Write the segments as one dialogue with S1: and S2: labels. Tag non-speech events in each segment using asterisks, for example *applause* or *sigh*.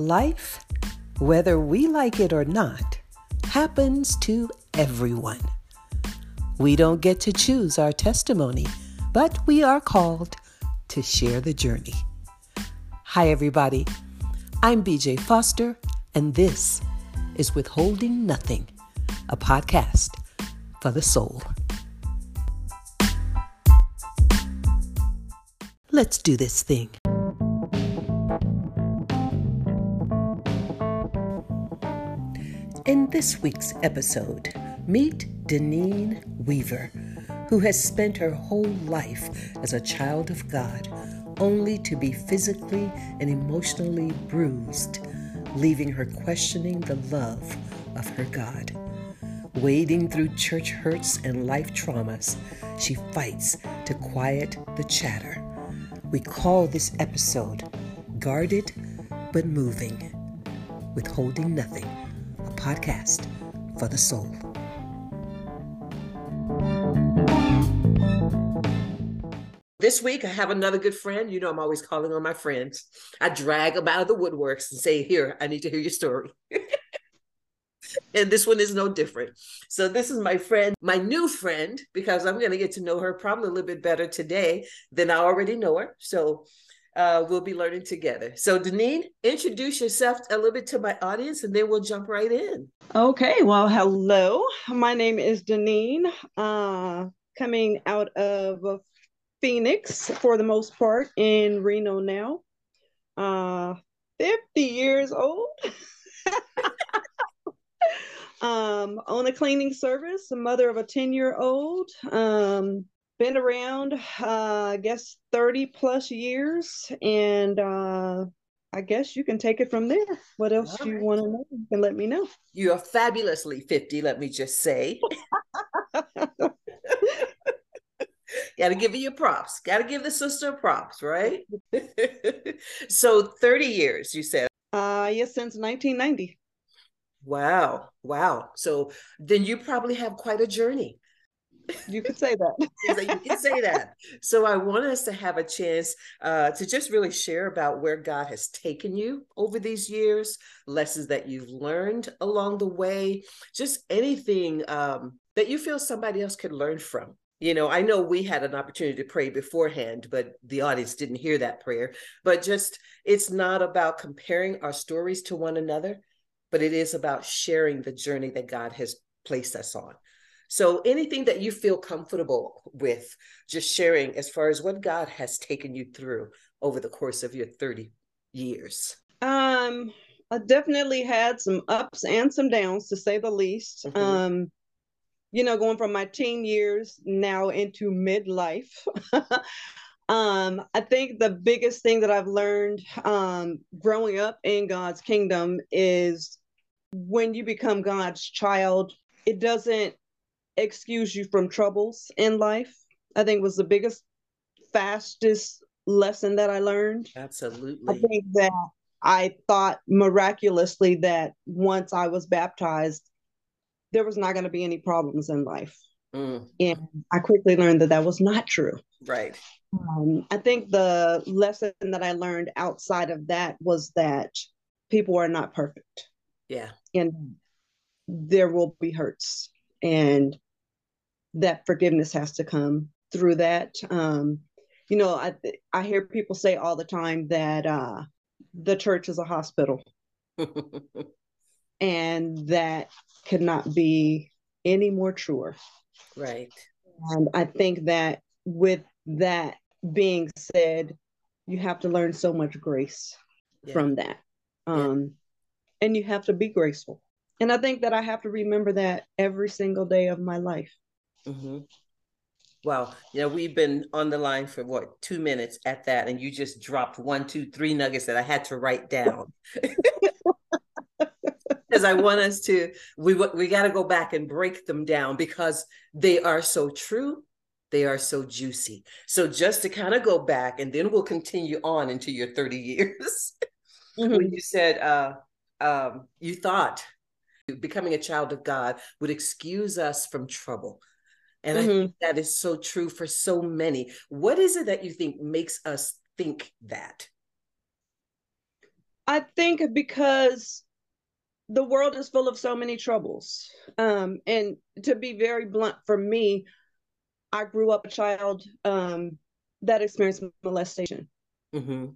S1: Life, whether we like it or not, happens to everyone. We don't get to choose our testimony, but we are called to share the journey. Hi, everybody. I'm BJ Foster, and this is Withholding Nothing, a podcast for the soul. Let's do this thing. This week's episode, meet Deneen Weaver, who has spent her whole life as a child of God, only to be physically and emotionally bruised, leaving her questioning the love of her God. Wading through church hurts and life traumas, she fights to quiet the chatter. We call this episode Guarded but Moving, Withholding Nothing, podcast for the soul. This week, I have another good friend. You know, I'm always calling on my friends. I drag them out of the woodworks and say, Here, I need to hear your story. *laughs* and this one is no different. So, this is my friend, my new friend, because I'm going to get to know her probably a little bit better today than I already know her. So, uh, we'll be learning together. So, Deneen, introduce yourself a little bit to my audience and then we'll jump right in.
S2: Okay, well, hello. My name is Deneen, uh, coming out of Phoenix for the most part, in Reno now. Uh, 50 years old. *laughs* um, own a cleaning service, a mother of a 10 year old. Um, been around, uh, I guess, 30 plus years. And uh, I guess you can take it from there. What else All you right. want to know? You can let me know.
S1: You are fabulously 50, let me just say. *laughs* Got to give you props. Got to give the sister props, right? *laughs* so 30 years, you said.
S2: Uh, yes, since 1990.
S1: Wow. Wow. So then you probably have quite a journey.
S2: You could say that. *laughs*
S1: you can say that. So I want us to have a chance uh, to just really share about where God has taken you over these years, lessons that you've learned along the way, just anything um, that you feel somebody else could learn from. You know, I know we had an opportunity to pray beforehand, but the audience didn't hear that prayer. But just, it's not about comparing our stories to one another, but it is about sharing the journey that God has placed us on. So anything that you feel comfortable with just sharing as far as what God has taken you through over the course of your 30 years.
S2: Um I definitely had some ups and some downs to say the least. Mm-hmm. Um you know, going from my teen years now into midlife. *laughs* um, I think the biggest thing that I've learned um, growing up in God's kingdom is when you become God's child, it doesn't excuse you from troubles in life. I think was the biggest, fastest lesson that I learned.
S1: Absolutely.
S2: I think that I thought miraculously that once I was baptized, there was not going to be any problems in life. Mm. And I quickly learned that that was not true.
S1: Right.
S2: Um, I think the lesson that I learned outside of that was that people are not perfect.
S1: Yeah.
S2: And there will be hurts. And that forgiveness has to come through that. Um, you know, I I hear people say all the time that uh, the church is a hospital, *laughs* and that could not be any more truer.
S1: Right.
S2: And I think that with that being said, you have to learn so much grace yeah. from that. Um, yeah. And you have to be graceful. And I think that I have to remember that every single day of my life.
S1: Mm-hmm. Wow. You know, we've been on the line for what, two minutes at that, and you just dropped one, two, three nuggets that I had to write down. *laughs* Because I want us to, we we got to go back and break them down because they are so true, they are so juicy. So just to kind of go back, and then we'll continue on into your thirty years. *laughs* Mm-hmm. when you said uh, um, you thought becoming a child of God would excuse us from trouble and mm-hmm. I think that is so true for so many. What is it that you think makes us think that?
S2: I think because the world is full of so many troubles. Um, and to be very blunt, for me, I grew up a child um, that experienced molestation. Mm-hmm.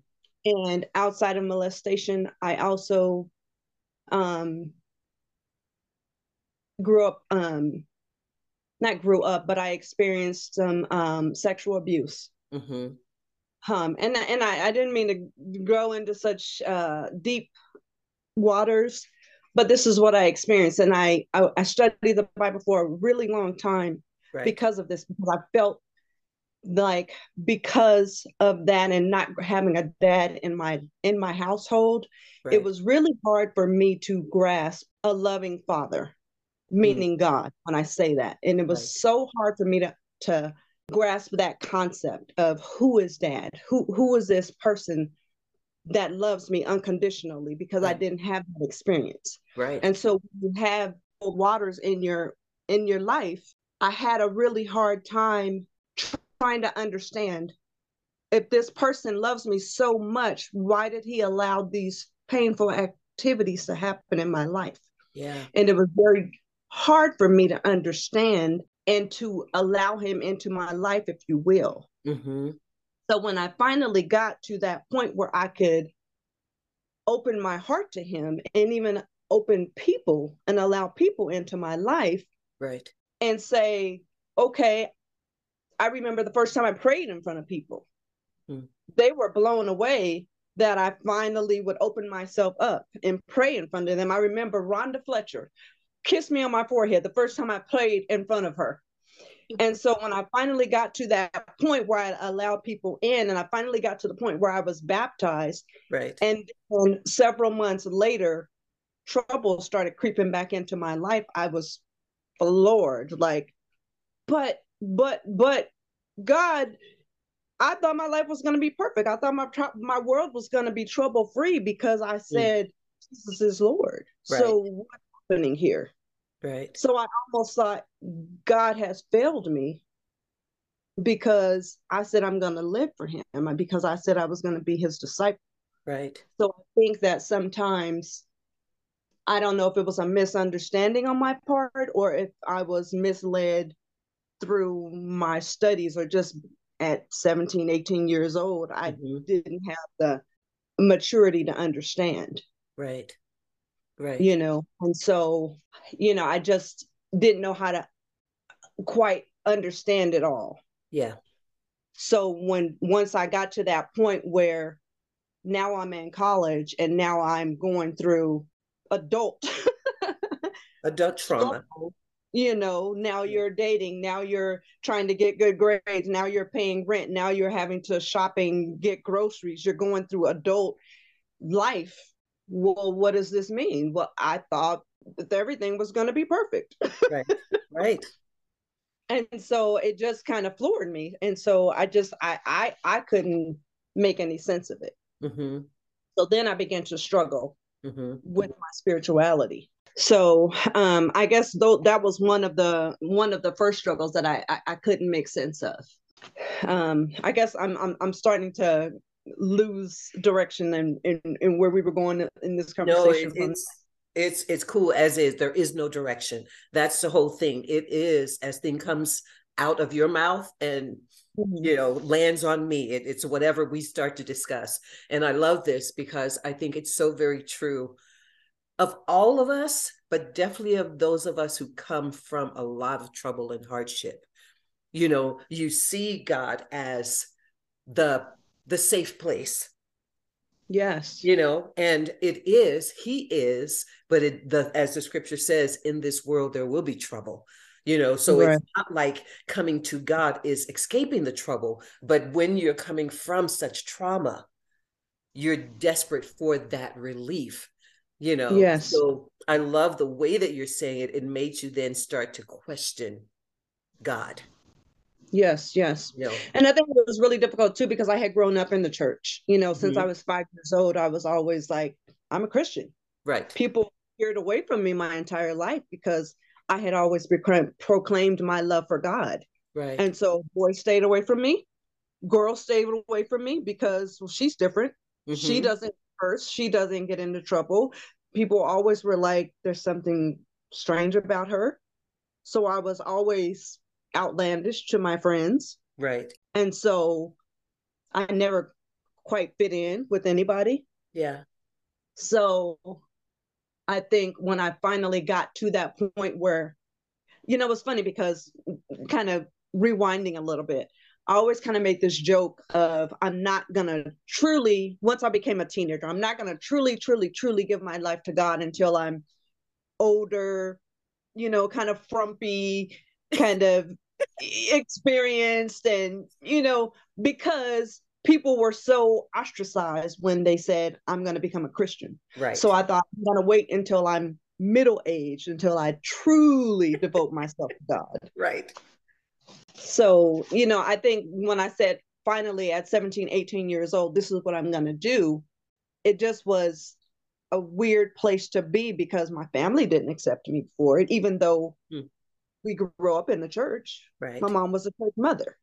S2: And outside of molestation, I also um, grew up, um, not grew up, but I experienced some um, sexual abuse. Mm-hmm. Um, and and I, I didn't mean to grow into such uh, deep waters, but this is what I experienced, and I, I, I studied the Bible for a really long time right. because of this because I felt like because of that and not having a dad in my in my household right. it was really hard for me to grasp a loving father meaning mm. god when i say that and it was right. so hard for me to to grasp that concept of who is dad who who is this person that loves me unconditionally because right. i didn't have that experience
S1: right
S2: and so you have waters in your in your life i had a really hard time trying to understand if this person loves me so much why did he allow these painful activities to happen in my life
S1: yeah
S2: and it was very hard for me to understand and to allow him into my life, if you will. Mm-hmm. So when I finally got to that point where I could open my heart to him and even open people and allow people into my life,
S1: right,
S2: and say, okay, I remember the first time I prayed in front of people. Hmm. They were blown away that I finally would open myself up and pray in front of them. I remember Rhonda Fletcher kissed me on my forehead the first time I played in front of her. And so when I finally got to that point where I allowed people in, and I finally got to the point where I was baptized,
S1: right?
S2: And, and several months later, trouble started creeping back into my life. I was floored, like, but, but, but, God, I thought my life was going to be perfect. I thought my my world was going to be trouble free because I mm. said mm. Jesus is Lord. Right. So what's happening here?
S1: Right.
S2: So I almost thought God has failed me because I said I'm going to live for him because I said I was going to be his disciple.
S1: Right.
S2: So I think that sometimes I don't know if it was a misunderstanding on my part or if I was misled through my studies or just at 17, 18 years old, I mm-hmm. didn't have the maturity to understand.
S1: Right. Right.
S2: You know, and so, you know, I just didn't know how to quite understand it all.
S1: Yeah.
S2: So when once I got to that point where now I'm in college and now I'm going through adult *laughs*
S1: adult trauma.
S2: you know, now you're dating, now you're trying to get good grades, now you're paying rent, now you're having to shopping, get groceries, you're going through adult life well, what does this mean? Well, I thought that everything was going to be perfect.
S1: right. *laughs* Right.
S2: and so it just kind of floored me. And so I just, I, I, I couldn't make any sense of it. Mm-hmm. So then I began to struggle mm-hmm. with my spirituality. So um, I guess though that was one of the one of the first struggles that I I, I couldn't make sense of. Um, I guess I'm, I'm I'm starting to lose direction and and, and where we were going in this conversation.
S1: No, it, it's it's it's cool as is. There is no direction. That's the whole thing. It is as thing comes out of your mouth and mm-hmm. you know lands on me. It, it's whatever we start to discuss. And I love this because I think it's so very true of all of us, but definitely of those of us who come from a lot of trouble and hardship. You know, you see God as the the safe place.
S2: Yes.
S1: You know and it is he is but it the as the scripture says in this world there will be trouble. You know so right. it's not like coming to god is escaping the trouble but when you're coming from such trauma you're desperate for that relief you know?
S2: Yes.
S1: So i love the way that you're saying it. It made you then start to question god
S2: Yes, yes. And I think it was really difficult too because I had grown up in the church. You know, since mm-hmm. I was five years old, I was always like, I'm a Christian.
S1: Right.
S2: People steered away from me my entire life because I had always proclaimed my love for God.
S1: Right.
S2: And so boys stayed away from me. Girls stayed away from me because well, she's different. Mm-hmm. She doesn't first. She doesn't get into trouble. People always were like, there's something strange about her. So I was always outlandish to my friends.
S1: Right.
S2: And so I never quite fit in with anybody.
S1: Yeah.
S2: So I think when I finally got to that point where, you know, it was funny because kind of rewinding a little bit, I always kind of make this joke of I'm not gonna truly, once I became a teenager, I'm not gonna truly, truly, truly give my life to God until I'm older, you know, kind of frumpy, kind of experienced, and you know, because people were so ostracized when they said, I'm gonna become a Christian.
S1: Right.
S2: So I thought I'm gonna wait until I'm middle aged until I truly *laughs* devote myself to God.
S1: Right
S2: so you know i think when i said finally at 17 18 years old this is what i'm going to do it just was a weird place to be because my family didn't accept me for it even though hmm. We grew up in the church
S1: right
S2: my mom was a church mother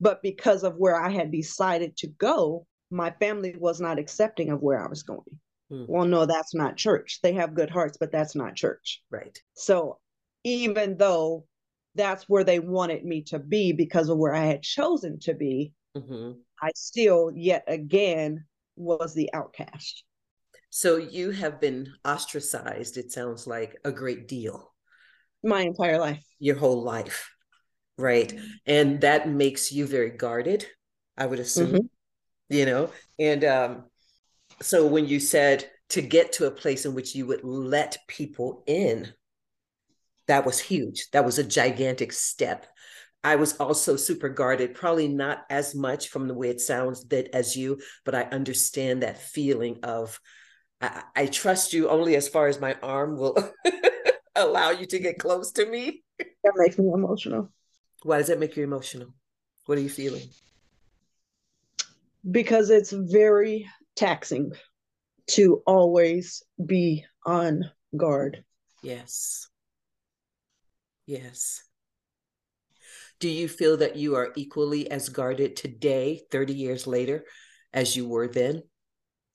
S2: but because of where i had decided to go my family was not accepting of where i was going hmm. well no that's not church they have good hearts but that's not church
S1: right
S2: so even though that's where they wanted me to be because of where I had chosen to be, mm-hmm. I still yet again was the outcast.
S1: So you have been ostracized, it sounds like a great deal.
S2: My entire life.
S1: Your whole life. Right. And that makes you very guarded, I would assume. Mm-hmm. You know, and um, so when you said to get to a place in which you would let people in, that was huge. That was a gigantic step. I was also super guarded, probably not as much from the way it sounds that as you, but I understand that feeling of I, I trust you only as far as my arm will *laughs* allow you to get close to me.
S2: That makes me emotional.
S1: Why does that make you emotional? What are you feeling?
S2: Because it's very taxing to always be on guard.
S1: Yes. Yes. Do you feel that you are equally as guarded today, 30 years later, as you were then?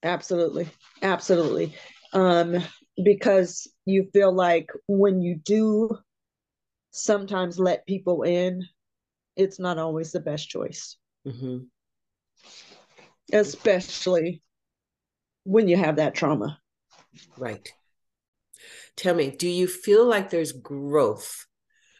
S2: Absolutely. Absolutely. Um, because you feel like when you do sometimes let people in, it's not always the best choice. Mm-hmm. Especially when you have that trauma.
S1: Right. Tell me, do you feel like there's growth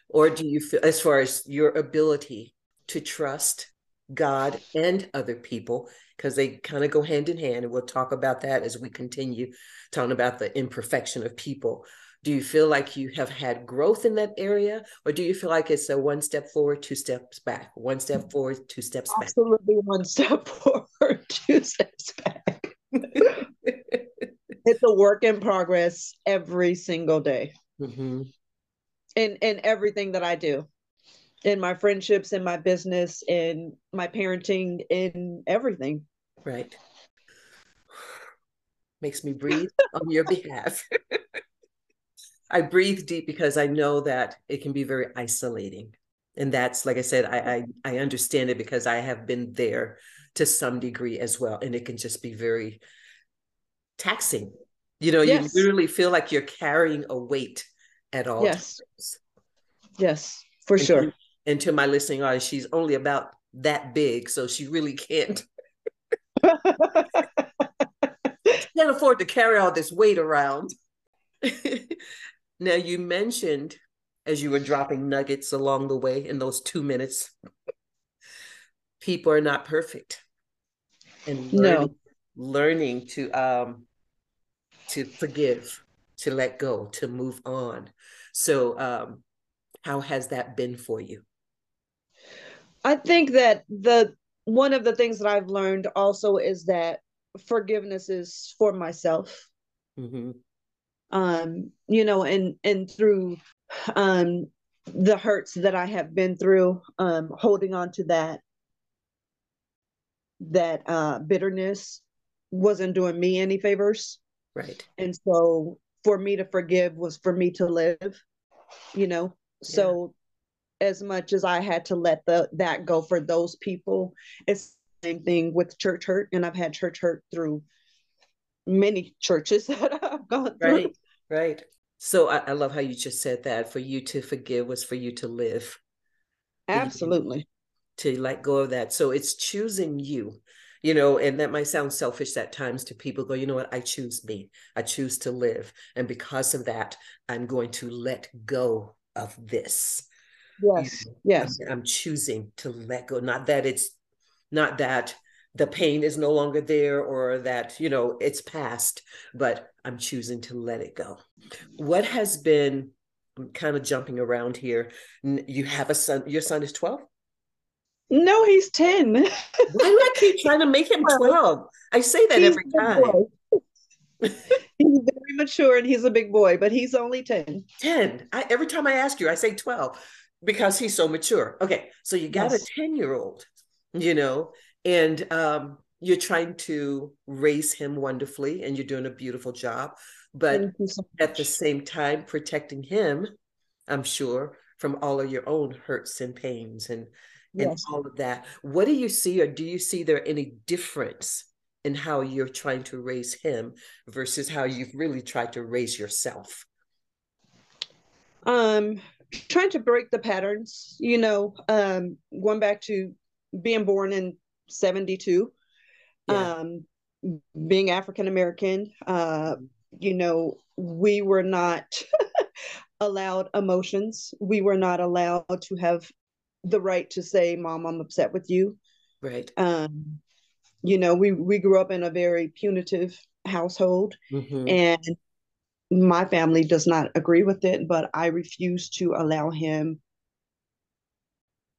S1: or do you feel, as far as your ability to trust God and other people, because they kind of go hand in hand, and we'll talk about that as we continue talking about the imperfection of people. Do you feel like you have had growth in that area, or do you feel like it's a one step forward, two steps back, one step forward, two steps
S2: back? Absolutely, one step *laughs* forward, two steps back. *laughs* it's a work in progress every single day. Mm-hmm in in everything that I do, in my friendships, in my business, in my parenting, in everything.
S1: Right. *sighs* Makes me breathe on your behalf. I breathe deep because I know that it can be very isolating. And that's like I said, I, I I understand it because I have been there to some degree as well. And it can just be very taxing. You know, yes. you literally feel like you're carrying a weight at all
S2: yes. times. Yes, for
S1: and
S2: sure.
S1: To, and to my listening audience, she's only about that big, so she really can't *laughs* can't afford to carry all this weight around. *laughs* now you mentioned as you were dropping nuggets along the way in those two minutes, people are not perfect. And learning, no. learning to um to forgive, to let go, to move on. So, um, how has that been for you?
S2: I think that the one of the things that I've learned also is that forgiveness is for myself. Mm-hmm. Um, you know, and and through um the hurts that I have been through, um, holding on to that that uh bitterness wasn't doing me any favors.
S1: Right.
S2: And so for me to forgive was for me to live, you know. So yeah. As much as I had to let the that go for those people, it's the same thing with church hurt. And I've had church hurt through many churches *laughs* that I've gone
S1: through. Right, right. So I, I love how you just said that. For you to forgive was for you to live.
S2: Absolutely.
S1: To let go of that. So it's choosing you you know, and that might sound selfish at times to people go, you know what, I choose me, I choose to live. And because of that, I'm going to let go of this.
S2: Yes. Yes.
S1: I'm, choosing to let go. Not that it's not that the pain is no longer there or that, you know, it's past, but I'm choosing to let it go. What has been I'm kind of jumping around here. You have a son, your son is 12?
S2: No, he's 10. *laughs* Why
S1: do I keep trying to make him 12? I say that he's every time. *laughs*
S2: he's very mature and he's a big boy, but he's only 10.
S1: 10. I, every time I ask you, I say 12 because he's so mature. Okay, so you got yes. a 10 year old, you know, and um, you're trying to raise him wonderfully and you're doing a beautiful job. But so at the same time, protecting him, I'm sure, from all of your own hurts and pains and and all of that. What do you see, or do you see there any difference in how you're trying to raise him versus how you've really tried to raise yourself?
S2: Um, trying to break the patterns, you know, um, going back to being born in 72, yeah. um, being African American, uh, you know, we were not *laughs* allowed emotions. We were not allowed to have the right to say, "Mom, I'm upset with you."
S1: Right.
S2: Um, you know, we we grew up in a very punitive household, mm-hmm. and my family does not agree with it. But I refuse to allow him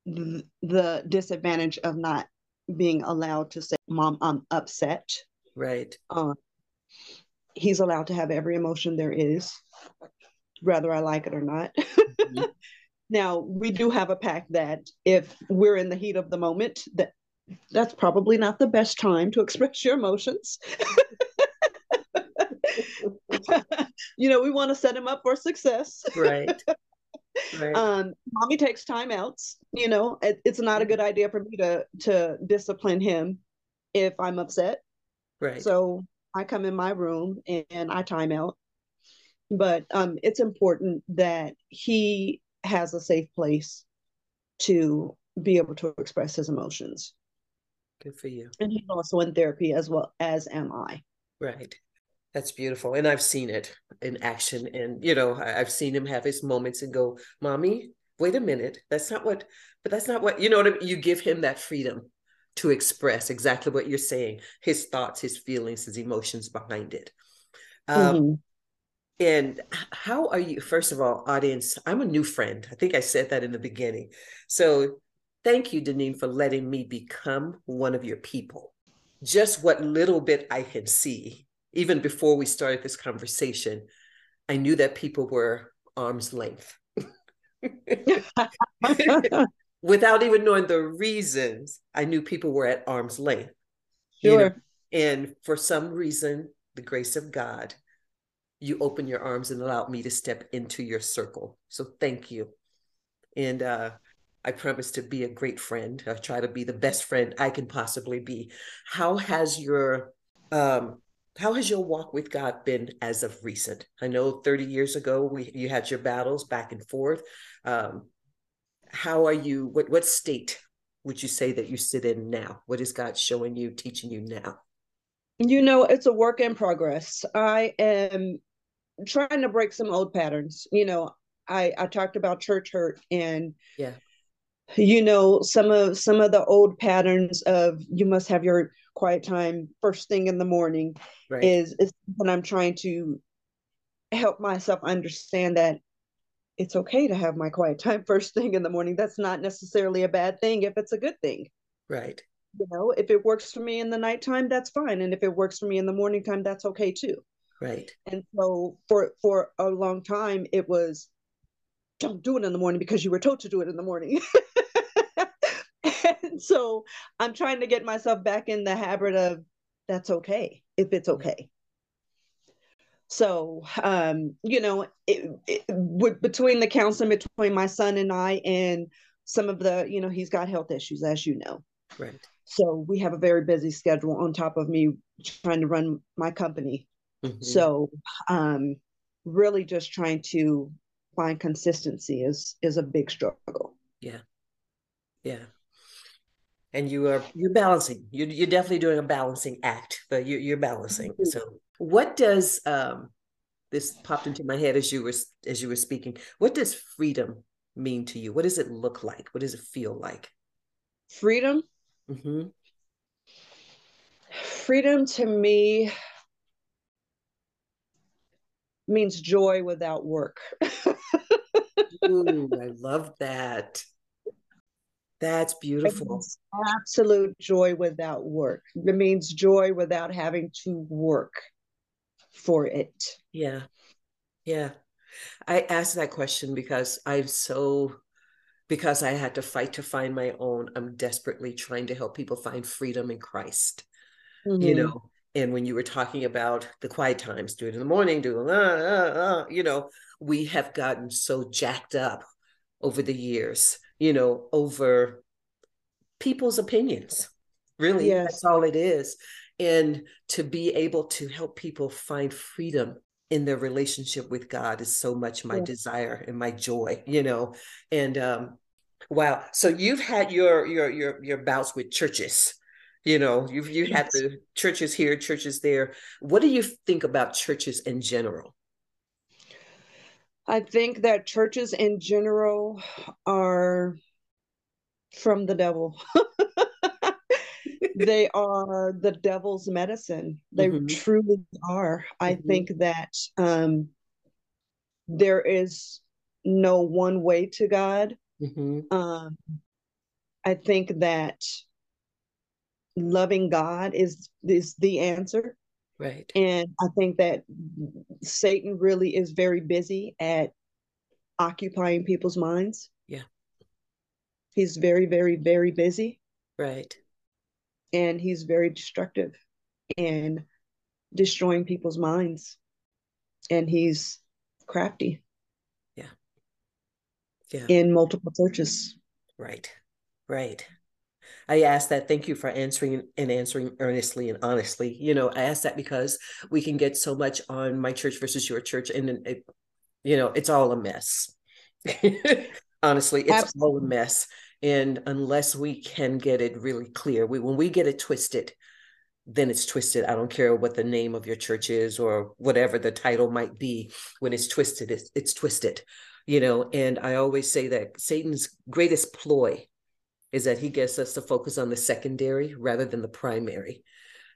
S2: th- the disadvantage of not being allowed to say, "Mom, I'm upset."
S1: Right.
S2: Um, he's allowed to have every emotion there is, whether I like it or not. Mm-hmm. *laughs* Now, we do have a pact that if we're in the heat of the moment, that that's probably not the best time to *laughs* express your emotions. *laughs* *laughs* you know, we want to set him up for success.
S1: Right. *laughs* Right.
S2: Um, mommy takes timeouts. You know, it, it's not a good idea for me to to discipline him if I'm upset.
S1: Right.
S2: So I come in my room and I time out. But um, it's important that he has a safe place to be able to express his emotions.
S1: Good for you.
S2: And he's also in therapy as well as am I.
S1: Right. That's beautiful. And I've seen it in action. And, you know, I've seen him have his moments and go, Mommy, wait a minute. That's not what, but that's not what, you know what I mean? You give him that freedom to express exactly what you're saying his thoughts, his feelings, his emotions behind it. Um, mm-hmm. And how are you? First of all, audience, I'm a new friend. I think I said that in the beginning. So thank you, Deneen, for letting me become one of your people. Just what little bit I can see, even before we started this conversation, I knew that people were arm's length. *laughs* Without even knowing the reasons, I knew people were at arm's length.
S2: Sure. You know?
S1: And for some reason, the grace of God, you open your arms and allowed me to step into your circle. So thank you. And uh, I promise to be a great friend. I try to be the best friend I can possibly be. How has your um, how has your walk with God been as of recent? I know 30 years ago we you had your battles back and forth. Um, how are you? What what state would you say that you sit in now? What is God showing you, teaching you now?
S2: You know, it's a work in progress. I am trying to break some old patterns. You know, I I talked about church hurt and
S1: yeah,
S2: you know some of some of the old patterns of you must have your quiet time first thing in the morning right. is is when I'm trying to help myself understand that it's okay to have my quiet time *laughs* first thing in the morning. That's not necessarily a bad thing if it's a good thing.
S1: Right.
S2: You know, if it works for me in the nighttime, that's fine. And if it works for me in the morning time, that's okay too.
S1: Right.
S2: And so for for a long time it was don't do it in the morning because you were told to do it in the morning. *laughs* and *laughs* so I'm trying to get myself back in the habit of that's okay if it's okay. So, um, you know, it, it, with, between the counseling between my son and I, and some of the, you know, he's got health issues, as you know.
S1: Right.
S2: So we have a very busy schedule on top of me trying to run my company. Mm-hmm. So um, really just trying to find consistency is is a big struggle.
S1: Yeah. Yeah. And you are you're balancing. You're, you're definitely doing a balancing act, but you're, you're balancing. Mm-hmm. So what does um this popped into my head as you were as you were speaking. What does freedom mean to you? What does it look like? What does it feel like?
S2: Freedom. Mm-hmm. Freedom to me means joy without work. *laughs*
S1: Ooh, I love that. That's beautiful.
S2: Absolute joy without work. It means joy without having to work for it.
S1: Yeah. Yeah. I asked that question because I'm so because I had to fight to find my own. I'm desperately trying to help people find freedom in Christ. Mm-hmm. You know, and when you were talking about the quiet times, do it in the morning, do it, uh, uh, uh, you know, we have gotten so jacked up over the years, you know, over people's opinions. Really, yes. that's all it is. And to be able to help people find freedom in their relationship with God is so much my yeah. desire and my joy, you know. And um, wow, so you've had your your your your bouts with churches, you know. You've you yes. had the churches here, churches there. What do you think about churches in general?
S2: I think that churches in general are from the devil. *laughs* they are the devil's medicine. They mm-hmm. truly are. I mm-hmm. think that um, there is no one way to God. Mm-hmm. Um, I think that loving God is is the answer.
S1: Right.
S2: And I think that Satan really is very busy at occupying people's minds.
S1: Yeah.
S2: He's very, very, very busy.
S1: Right
S2: and he's very destructive in destroying people's minds and he's crafty
S1: yeah yeah
S2: in multiple churches
S1: right right I ask that. Thank you for answering and answering earnestly and honestly. You know, I ask that because we can get so much on my church versus your church, and it, you know, it's all a mess. *laughs* Honestly, it's Absolutely. all a mess. And unless we can get it really clear, we when we get it twisted, then it's twisted. I don't care what the name of your church is or whatever the title might be. When it's twisted, it's, it's twisted, you know. And I always say that Satan's greatest ploy is that he gets us to focus on the secondary rather than the primary,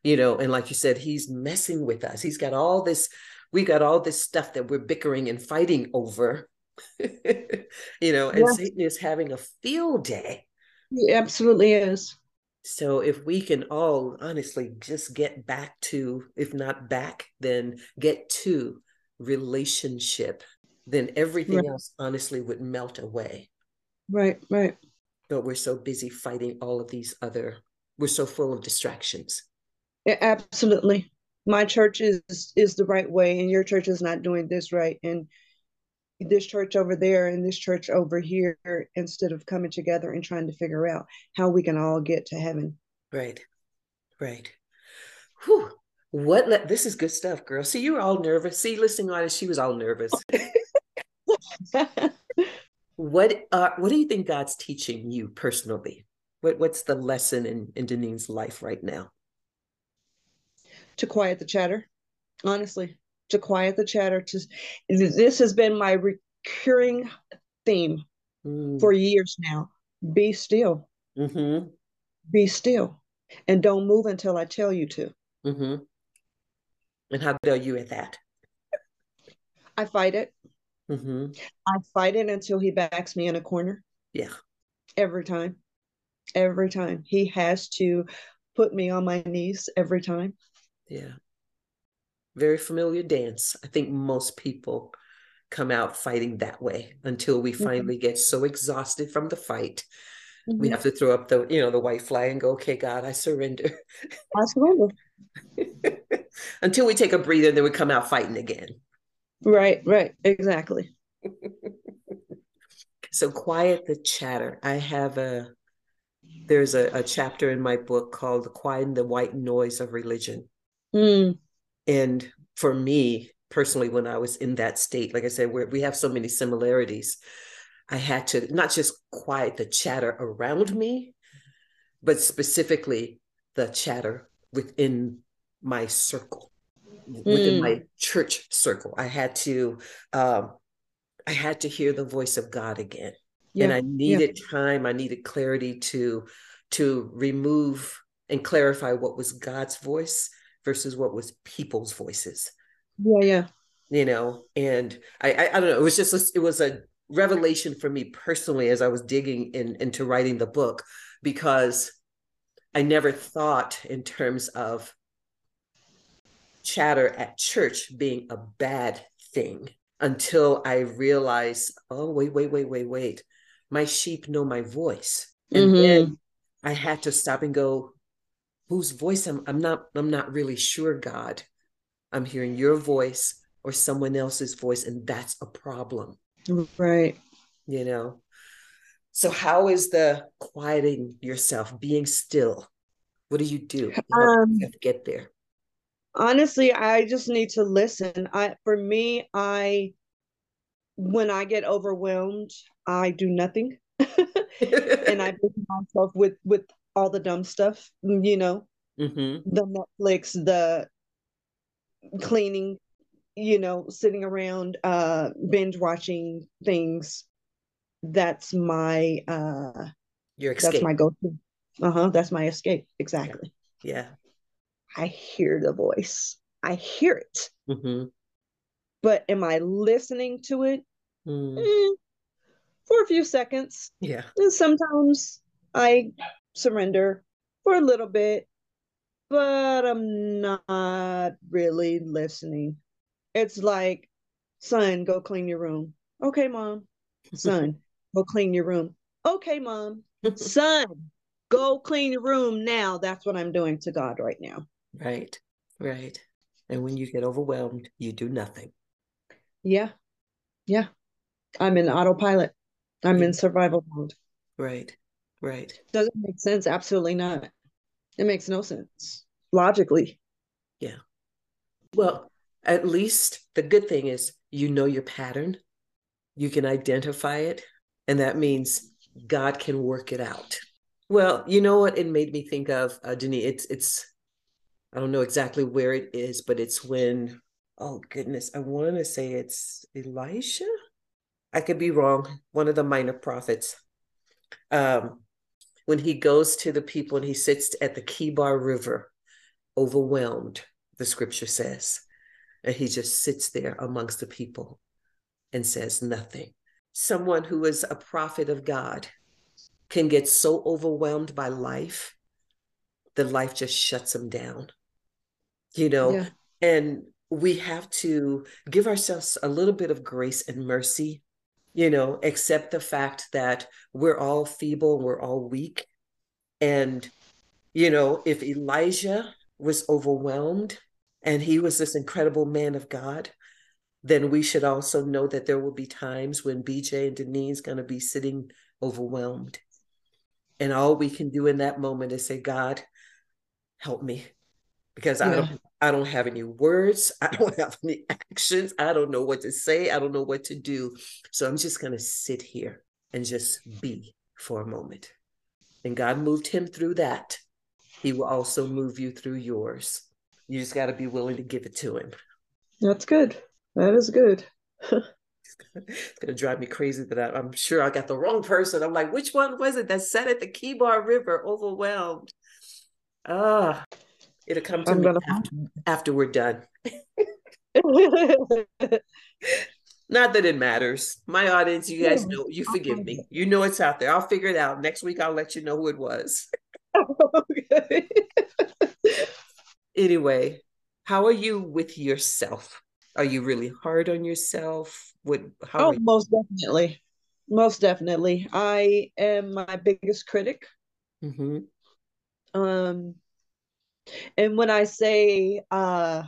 S1: you know. And like you said, he's messing with us. He's got all this, we got all this stuff that we're bickering and fighting over *laughs* you know, and yes. Satan is having a field day.
S2: He absolutely is.
S1: So if we can all honestly just get back to, if not back, then get to relationship, then everything right. else honestly would melt away.
S2: Right, right.
S1: But we're so busy fighting all of these other, we're so full of distractions.
S2: Yeah, absolutely. My church is is the right way, and your church is not doing this right. And this church over there and this church over here instead of coming together and trying to figure out how we can all get to heaven.
S1: Right. Right. Whew. What le- this is good stuff, girl. See, you were all nervous. See, listening on it, she was all nervous. *laughs* what uh what do you think God's teaching you personally? What what's the lesson in, in Deneen's life right now?
S2: To quiet the chatter, honestly to quiet the chatter. To this has been my recurring theme mm. for years now. Be still. Mm-hmm. Be still, and don't move until I tell you to. Mm-hmm.
S1: And how good are you at that?
S2: I fight it. Mm-hmm. I fight it until he backs me in a corner.
S1: Yeah.
S2: Every time. Every time. He has to put me on my knees every time.
S1: Yeah very familiar dance. I think most people come out fighting that way until we mm-hmm. finally mm-hmm. get so exhausted from the fight. Mm-hmm. We have to throw up the, you know, the white flag and go, okay, God, I surrender. *laughs*
S2: I surrender. *laughs*
S1: until we take a breather, then we come out fighting again.
S2: Right, right, exactly.
S1: so quiet the chatter. I have a there's a, a chapter in my book called Quiet the White Noise of Religion
S2: Mm.
S1: And for me personally, when I was in that state, like I said, we have so many similarities. I had to not just quiet the chatter around me, but specifically the chatter within my circle, mm. within my church circle. I had to, um, I had to hear the voice of God again, yeah. and I needed yeah. time. I needed clarity to to remove and clarify what was God's voice versus what was people's voices.
S2: Yeah, yeah.
S1: You know, and I, I, I don't know. It was just a, it was a revelation for me personally as I was digging in, into writing the book because I never thought in terms of chatter at church being a bad thing until I realized, oh, wait, wait, wait, wait, wait. My sheep know my voice. And mm-hmm. then I had to stop and go, whose voice I'm I'm not I'm not really sure, God. I'm hearing your voice or someone else's voice, and that's a problem.
S2: Right.
S1: You know. So how is the quieting yourself, being still? What do you do? Um, to get there?
S2: Honestly, I just need to listen. I for me, I when I get overwhelmed, I do nothing. *laughs* and I *laughs* busy myself with with all the dumb stuff, you know,
S1: mm-hmm.
S2: the Netflix, the cleaning, you know, sitting around uh binge watching things. That's my uh
S1: your escape.
S2: That's my go-to. Uh-huh. That's my escape. Exactly.
S1: Yeah.
S2: I hear the voice. I hear it.
S1: Mm-hmm.
S2: But am I listening to it?
S1: Mm. Eh,
S2: for a few seconds.
S1: Yeah.
S2: And sometimes I surrender for a little bit, but I'm not really listening. It's like, son, go clean your room. Okay, mom. *laughs* Son, go clean your room. Okay, mom. *laughs* son, go clean your room now. That's what I'm doing to God right now.
S1: Right, right. And when you get overwhelmed, you do nothing.
S2: Yeah, yeah. I'm in autopilot. I'm in survival mode.
S1: Right. Right.
S2: Doesn't make sense. Absolutely not. It makes no sense logically.
S1: Yeah. Well, at least the good thing is you know your pattern, you can identify it, and that means God can work it out. Well, you know what it made me think of, uh, Denise? It's it's I don't know exactly where it is, but it's when oh goodness, I want to say it's Elisha. I could be wrong. One of the minor prophets. Um, when he goes to the people and he sits at the Chebar River, overwhelmed, the scripture says. And he just sits there amongst the people and says nothing. Someone who is a prophet of God can get so overwhelmed by life that life just shuts him down. You know, yeah. and we have to give ourselves a little bit of grace and mercy you know, accept the fact that we're all feeble, we're all weak. And, you know, if Elijah was overwhelmed and he was this incredible man of God, then we should also know that there will be times when BJ and Deneen's going to be sitting overwhelmed. And all we can do in that moment is say, God, help me. Because yeah. I don't I don't have any words. *laughs* I don't have any actions. I don't know what to say. I don't know what to do. So I'm just going to sit here and just be for a moment. And God moved him through that. He will also move you through yours. You just got to be willing to give it to him.
S2: That's good. That is good. *laughs*
S1: it's gonna drive me crazy that I, am sure I got the wrong person. I'm like, which one was it that sat at the Chebar River overwhelmed? Ah, It'll come to I'm me after, after we're done. *laughs* Not that it matters. My audience, you guys know, you forgive me. You know it's out there. I'll figure it out. Next week, I'll let you know who it was. okay. *laughs* anyway, how are you with yourself? Are you really hard on yourself? What?
S2: How oh, most definitely. Most definitely. I am my biggest critic.
S1: Mm-hmm.
S2: Um, and when I say uh,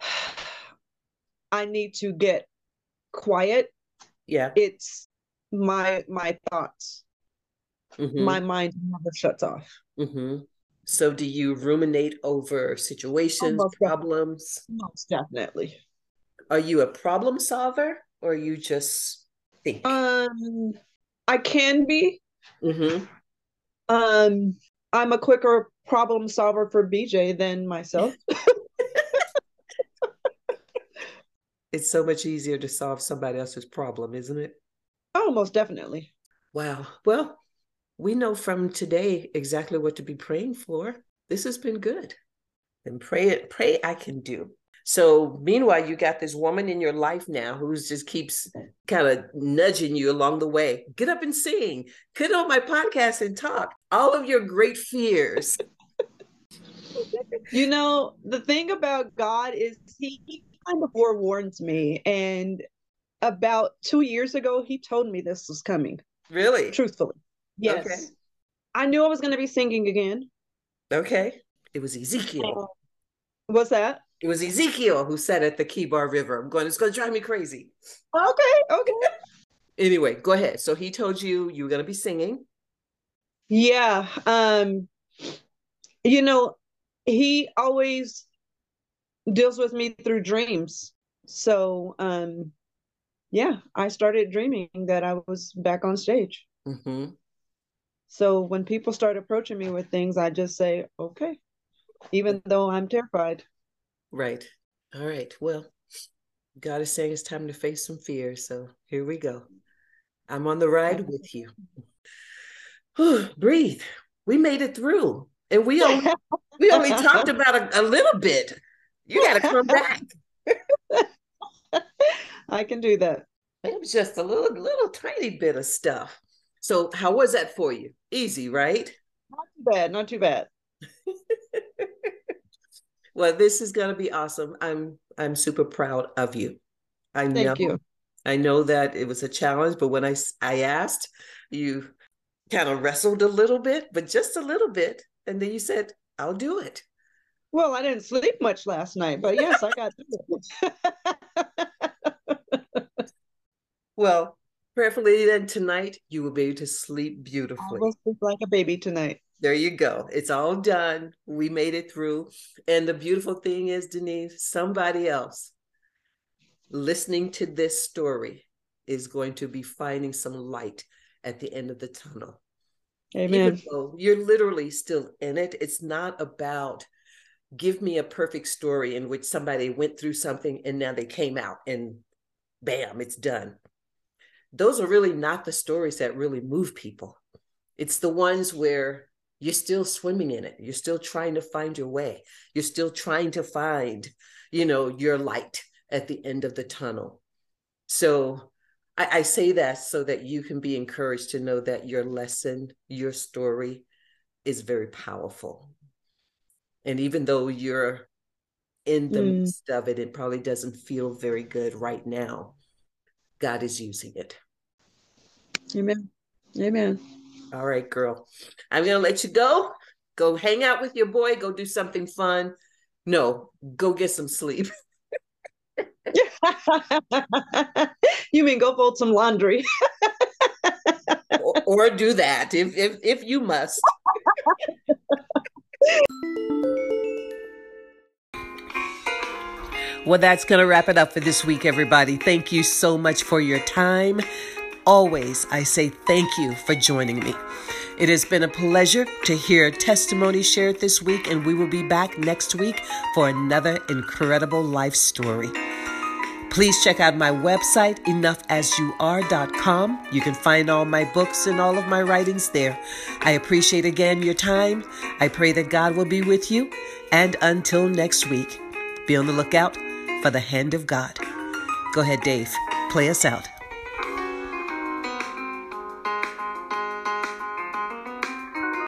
S2: *sighs* I need to get quiet,
S1: yeah,
S2: it's my my thoughts. Mm-hmm. My mind never shuts off.
S1: Mm-hmm. So, do you ruminate over situations,
S2: Almost
S1: problems?
S2: Most definitely.
S1: Are you a problem solver or you just think?
S2: Um, I can be.
S1: Mm-hmm.
S2: Um, I'm a quicker problem solver for BJ than myself. *laughs*
S1: it's so much easier to solve somebody else's problem, isn't it?
S2: Oh, most definitely.
S1: Wow. Well, we know from today exactly what to be praying for. This has been good. And pray it, pray I can do. So meanwhile, you got this woman in your life now who just keeps kind of nudging you along the way. Get up and sing. Get on my podcast and talk. All of your great fears.
S2: You know, the thing about God is he, kind of forewarns me. And about two years ago, he told me this was coming.
S1: Really?
S2: Truthfully. Yes. Okay. I knew I was going to be singing again.
S1: Okay. It was Ezekiel. Uh,
S2: what's that?
S1: It was Ezekiel who said at the Chebar River, I'm going, it's going to drive me crazy.
S2: Okay. Okay. *laughs*
S1: Anyway, go ahead. So he told you you were going to be singing.
S2: Yeah. Um, you know, he always deals with me through dreams. So, um, yeah, I started dreaming that I was back on stage. Mm-hmm. So when people start approaching me with things, I just say, okay, even though I'm terrified.
S1: Right. All right. Well, God is saying it's time to face some fear. So here we go. I'm on the ride with you. *sighs* Breathe. We made it through. And we only we only talked *laughs* about a, a little bit. You gotta come back. *laughs*
S2: I can do that.
S1: It was just a little little tiny bit of stuff. So how was that for you? Easy, right?
S2: Not too bad. Not too bad. *laughs*
S1: well, this is going to be awesome. I'm I'm super proud of you. I Thank know you. I know that it was a challenge, but when I I asked, you kind of wrestled a little bit, but just a little bit, and then you said, "I'll do it."
S2: Well, I didn't sleep much last night, but yes, I got
S1: it. *laughs* well, prayerfully then tonight you will be able to sleep beautifully. I will
S2: sleep like a baby tonight.
S1: There you go. It's all done. We made it through. And the beautiful thing is, Denise, somebody else listening to this story is going to be finding some light at the end of the tunnel.
S2: Amen.
S1: you're literally still in it. It's not about give me a perfect story in which somebody went through something and now they came out and bam, it's done those are really not the stories that really move people. It's the ones where you're still swimming in it. You're still trying to find your way. You're still trying to find, you know, your light at the end of the tunnel. So I, I say that so that you can be encouraged to know that your lesson, your story is very powerful. And even though you're in the mm. midst of it, it probably doesn't feel very good right now. God is using it.
S2: Amen. Amen.
S1: All right, girl. I'm going to let you go. Go hang out with your boy. Go do something fun. No, go get some sleep. *laughs* *laughs*
S2: you mean go fold some laundry?
S1: or, or do that if if if you must. *laughs* Well, that's going to wrap it up for this week, everybody. Thank you so much for your time. Always, I say thank you for joining me. It has been a pleasure to hear testimony shared this week, and we will be back next week for another incredible life story. Please check out my website, enoughasyouare.com. You can find all my books and all of my writings there. I appreciate again your time. I pray that God will be with you. And until next week, be on the lookout for the hand of God. Go ahead, Dave. Play us out.